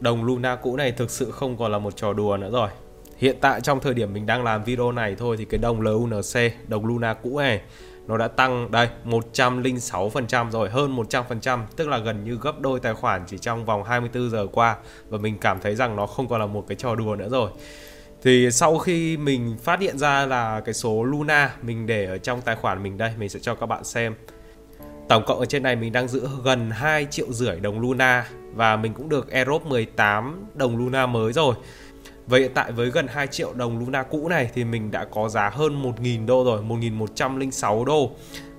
đồng Luna cũ này thực sự không còn là một trò đùa nữa rồi. Hiện tại trong thời điểm mình đang làm video này thôi thì cái đồng LUNC, đồng Luna cũ này nó đã tăng đây 106% rồi, hơn 100%, tức là gần như gấp đôi tài khoản chỉ trong vòng 24 giờ qua và mình cảm thấy rằng nó không còn là một cái trò đùa nữa rồi. Thì sau khi mình phát hiện ra là cái số Luna mình để ở trong tài khoản mình đây, mình sẽ cho các bạn xem. Tổng cộng ở trên này mình đang giữ gần 2 triệu rưỡi đồng Luna và mình cũng được Aerobe 18 đồng Luna mới rồi. Vậy hiện tại với gần 2 triệu đồng Luna cũ này thì mình đã có giá hơn 1.000 đô rồi, 1.106 đô.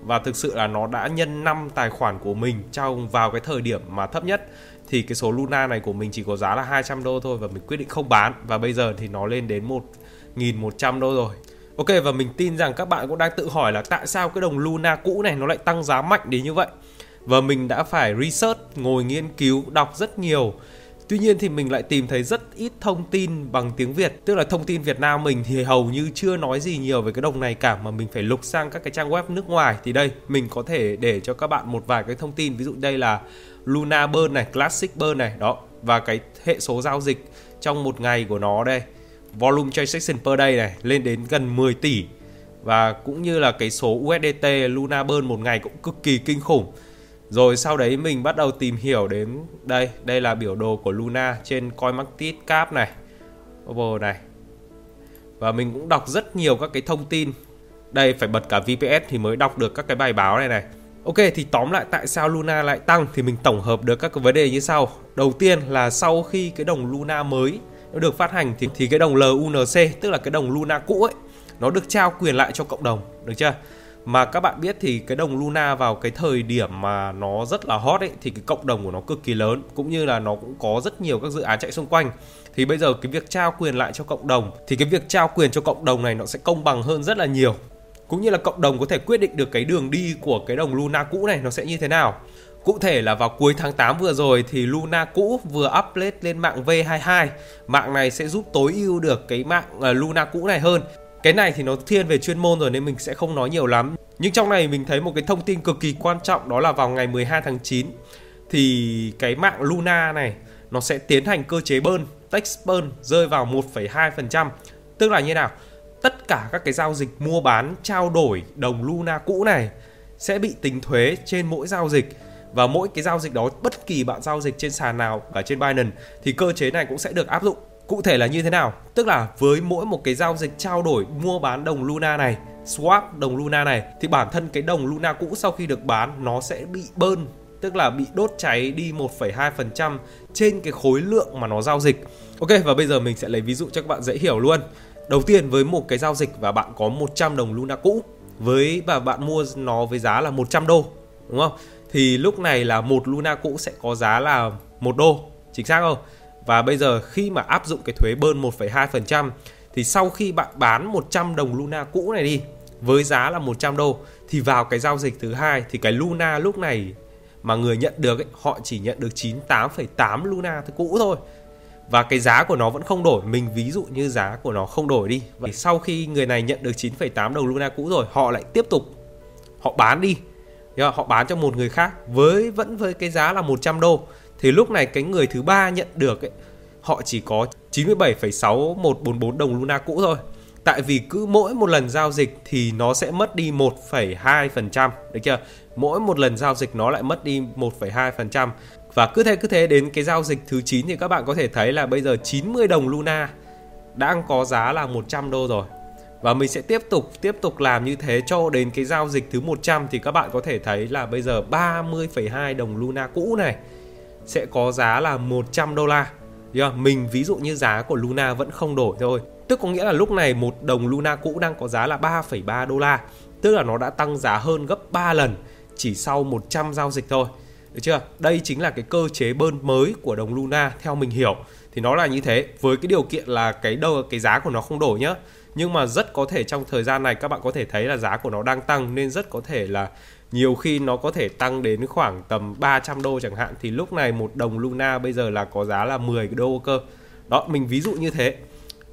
Và thực sự là nó đã nhân 5 tài khoản của mình trong vào cái thời điểm mà thấp nhất thì cái số Luna này của mình chỉ có giá là 200 đô thôi và mình quyết định không bán và bây giờ thì nó lên đến 1.100 đô rồi. Ok và mình tin rằng các bạn cũng đang tự hỏi là tại sao cái đồng Luna cũ này nó lại tăng giá mạnh đến như vậy. Và mình đã phải research, ngồi nghiên cứu, đọc rất nhiều. Tuy nhiên thì mình lại tìm thấy rất ít thông tin bằng tiếng Việt. Tức là thông tin Việt Nam mình thì hầu như chưa nói gì nhiều về cái đồng này cả Mà mình phải lục sang các cái trang web nước ngoài. Thì đây mình có thể để cho các bạn một vài cái thông tin. Ví dụ đây là Luna Burn này, Classic Burn này Đó. Và cái hệ số giao dịch trong một ngày của nó đây. Volume transaction per day này lên đến gần 10 tỷ Và cũng như là cái số USDT Luna Burn một ngày cũng cực kỳ kinh khủng rồi sau đấy mình bắt đầu tìm hiểu đến đây, đây là biểu đồ của Luna trên CoinMarketCap này, Over này. Và mình cũng đọc rất nhiều các cái thông tin. Đây phải bật cả VPS thì mới đọc được các cái bài báo này này. Ok thì tóm lại tại sao Luna lại tăng thì mình tổng hợp được các cái vấn đề như sau. Đầu tiên là sau khi cái đồng Luna mới nó được phát hành thì thì cái đồng LUNC tức là cái đồng Luna cũ ấy nó được trao quyền lại cho cộng đồng, được chưa? mà các bạn biết thì cái đồng Luna vào cái thời điểm mà nó rất là hot ấy thì cái cộng đồng của nó cực kỳ lớn cũng như là nó cũng có rất nhiều các dự án chạy xung quanh. Thì bây giờ cái việc trao quyền lại cho cộng đồng thì cái việc trao quyền cho cộng đồng này nó sẽ công bằng hơn rất là nhiều. Cũng như là cộng đồng có thể quyết định được cái đường đi của cái đồng Luna cũ này nó sẽ như thế nào. Cụ thể là vào cuối tháng 8 vừa rồi thì Luna cũ vừa update lên mạng V22. Mạng này sẽ giúp tối ưu được cái mạng uh, Luna cũ này hơn. Cái này thì nó thiên về chuyên môn rồi nên mình sẽ không nói nhiều lắm. Nhưng trong này mình thấy một cái thông tin cực kỳ quan trọng đó là vào ngày 12 tháng 9 thì cái mạng Luna này nó sẽ tiến hành cơ chế bơn text bơn rơi vào 1,2% tức là như nào? Tất cả các cái giao dịch mua bán trao đổi đồng Luna cũ này sẽ bị tính thuế trên mỗi giao dịch và mỗi cái giao dịch đó bất kỳ bạn giao dịch trên sàn nào ở trên Binance thì cơ chế này cũng sẽ được áp dụng Cụ thể là như thế nào? Tức là với mỗi một cái giao dịch trao đổi mua bán đồng Luna này, swap đồng Luna này thì bản thân cái đồng Luna cũ sau khi được bán nó sẽ bị bơn tức là bị đốt cháy đi 1,2% trên cái khối lượng mà nó giao dịch. Ok và bây giờ mình sẽ lấy ví dụ cho các bạn dễ hiểu luôn. Đầu tiên với một cái giao dịch và bạn có 100 đồng Luna cũ với và bạn mua nó với giá là 100 đô đúng không? Thì lúc này là một Luna cũ sẽ có giá là 1 đô, chính xác không? Và bây giờ khi mà áp dụng cái thuế bơn 1,2% thì sau khi bạn bán 100 đồng Luna cũ này đi với giá là 100 đô thì vào cái giao dịch thứ hai thì cái Luna lúc này mà người nhận được ấy, họ chỉ nhận được 98,8 Luna thứ cũ thôi. Và cái giá của nó vẫn không đổi, mình ví dụ như giá của nó không đổi đi. Và sau khi người này nhận được 9,8 đồng Luna cũ rồi, họ lại tiếp tục họ bán đi. Họ bán cho một người khác với vẫn với cái giá là 100 đô thì lúc này cái người thứ ba nhận được ấy họ chỉ có 97,6144 đồng Luna cũ thôi. Tại vì cứ mỗi một lần giao dịch thì nó sẽ mất đi 1,2%, được chưa? Mỗi một lần giao dịch nó lại mất đi 1,2%. Và cứ thế cứ thế đến cái giao dịch thứ 9 thì các bạn có thể thấy là bây giờ 90 đồng Luna đang có giá là 100 đô rồi. Và mình sẽ tiếp tục tiếp tục làm như thế cho đến cái giao dịch thứ 100 thì các bạn có thể thấy là bây giờ 30,2 đồng Luna cũ này sẽ có giá là 100 đô la. Mình ví dụ như giá của Luna vẫn không đổi thôi. Tức có nghĩa là lúc này một đồng Luna cũ đang có giá là 3,3 đô la. Tức là nó đã tăng giá hơn gấp 3 lần chỉ sau 100 giao dịch thôi. Được chưa? Đây chính là cái cơ chế bơn mới của đồng Luna theo mình hiểu. Thì nó là như thế, với cái điều kiện là cái đâu cái giá của nó không đổi nhá. Nhưng mà rất có thể trong thời gian này các bạn có thể thấy là giá của nó đang tăng nên rất có thể là nhiều khi nó có thể tăng đến khoảng tầm 300 đô chẳng hạn thì lúc này một đồng Luna bây giờ là có giá là 10 đô cơ. Đó, mình ví dụ như thế.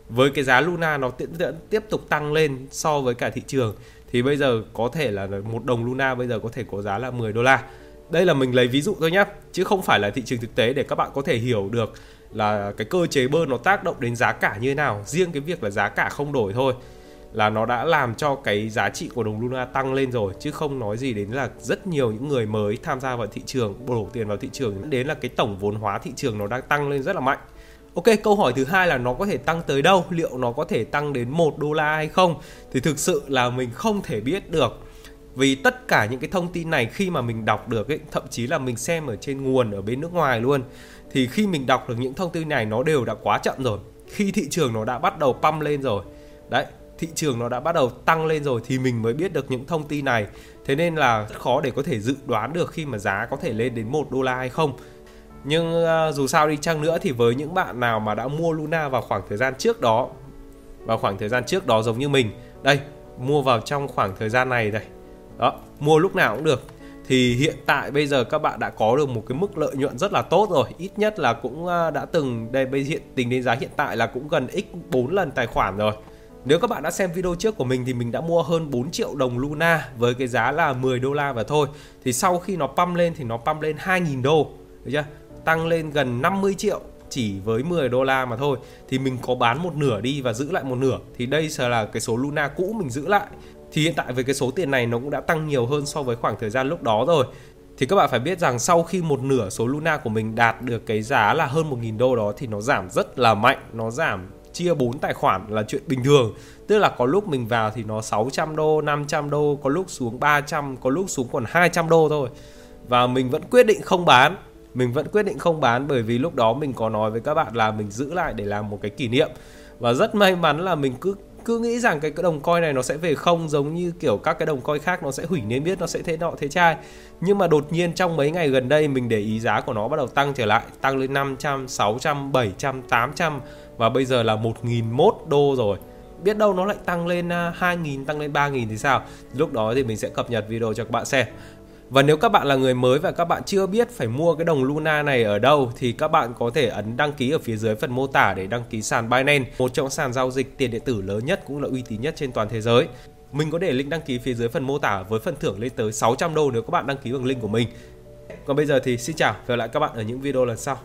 Với cái giá Luna nó tiếp, tiếp tục tăng lên so với cả thị trường thì bây giờ có thể là một đồng Luna bây giờ có thể có giá là 10 đô la. đây là mình lấy ví dụ thôi nhé chứ không phải là thị trường thực tế để các bạn có thể hiểu được là cái cơ chế bơn nó tác động đến giá cả như thế nào riêng cái việc là giá cả không đổi thôi là nó đã làm cho cái giá trị của đồng Luna tăng lên rồi chứ không nói gì đến là rất nhiều những người mới tham gia vào thị trường đổ tiền vào thị trường đến là cái tổng vốn hóa thị trường nó đang tăng lên rất là mạnh Ok, câu hỏi thứ hai là nó có thể tăng tới đâu? Liệu nó có thể tăng đến 1 đô la hay không? Thì thực sự là mình không thể biết được. Vì tất cả những cái thông tin này khi mà mình đọc được ấy, thậm chí là mình xem ở trên nguồn ở bên nước ngoài luôn thì khi mình đọc được những thông tin này nó đều đã quá chậm rồi. Khi thị trường nó đã bắt đầu pump lên rồi. Đấy, thị trường nó đã bắt đầu tăng lên rồi thì mình mới biết được những thông tin này. Thế nên là rất khó để có thể dự đoán được khi mà giá có thể lên đến 1 đô la hay không nhưng uh, dù sao đi chăng nữa thì với những bạn nào mà đã mua Luna vào khoảng thời gian trước đó vào khoảng thời gian trước đó giống như mình đây mua vào trong khoảng thời gian này đây đó, mua lúc nào cũng được thì hiện tại bây giờ các bạn đã có được một cái mức lợi nhuận rất là tốt rồi ít nhất là cũng à, đã từng đây, bây hiện, tính đến giá hiện tại là cũng gần x 4 lần tài khoản rồi nếu các bạn đã xem video trước của mình thì mình đã mua hơn 4 triệu đồng Luna với cái giá là 10 đô la và thôi. Thì sau khi nó pump lên thì nó pump lên 2.000 đô. Được chưa? tăng lên gần 50 triệu chỉ với 10 đô la mà thôi thì mình có bán một nửa đi và giữ lại một nửa thì đây sẽ là cái số Luna cũ mình giữ lại thì hiện tại với cái số tiền này nó cũng đã tăng nhiều hơn so với khoảng thời gian lúc đó rồi. Thì các bạn phải biết rằng sau khi một nửa số Luna của mình đạt được cái giá là hơn 1.000 đô đó thì nó giảm rất là mạnh, nó giảm chia 4 tài khoản là chuyện bình thường. Tức là có lúc mình vào thì nó 600 đô 500 đô, có lúc xuống 300 có lúc xuống còn 200 đô thôi. Và mình vẫn quyết định không bán, mình vẫn quyết định không bán bởi vì lúc đó mình có nói với các bạn là mình giữ lại để làm một cái kỷ niệm. Và rất may mắn là mình cứ cứ nghĩ rằng cái, đồng coin này nó sẽ về không giống như kiểu các cái đồng coin khác nó sẽ hủy niêm yết nó sẽ thế nọ thế trai nhưng mà đột nhiên trong mấy ngày gần đây mình để ý giá của nó bắt đầu tăng trở lại tăng lên 500 600 700 800 và bây giờ là 1.001 đô rồi. Biết đâu nó lại tăng lên à, 2.000 tăng lên 3.000 thì sao? Lúc đó thì mình sẽ cập nhật video cho các bạn xem và nếu các bạn là người mới và các bạn chưa biết phải mua cái đồng Luna này ở đâu thì các bạn có thể ấn đăng ký ở phía dưới phần mô tả để đăng ký sàn Binance, một trong sàn giao dịch tiền điện tử lớn nhất cũng là uy tín nhất trên toàn thế giới. Mình có để link đăng ký phía dưới phần mô tả với phần thưởng lên tới 600 đô nếu các bạn đăng ký bằng link của mình. Còn bây giờ thì xin chào và hẹn gặp lại các bạn ở những video lần sau.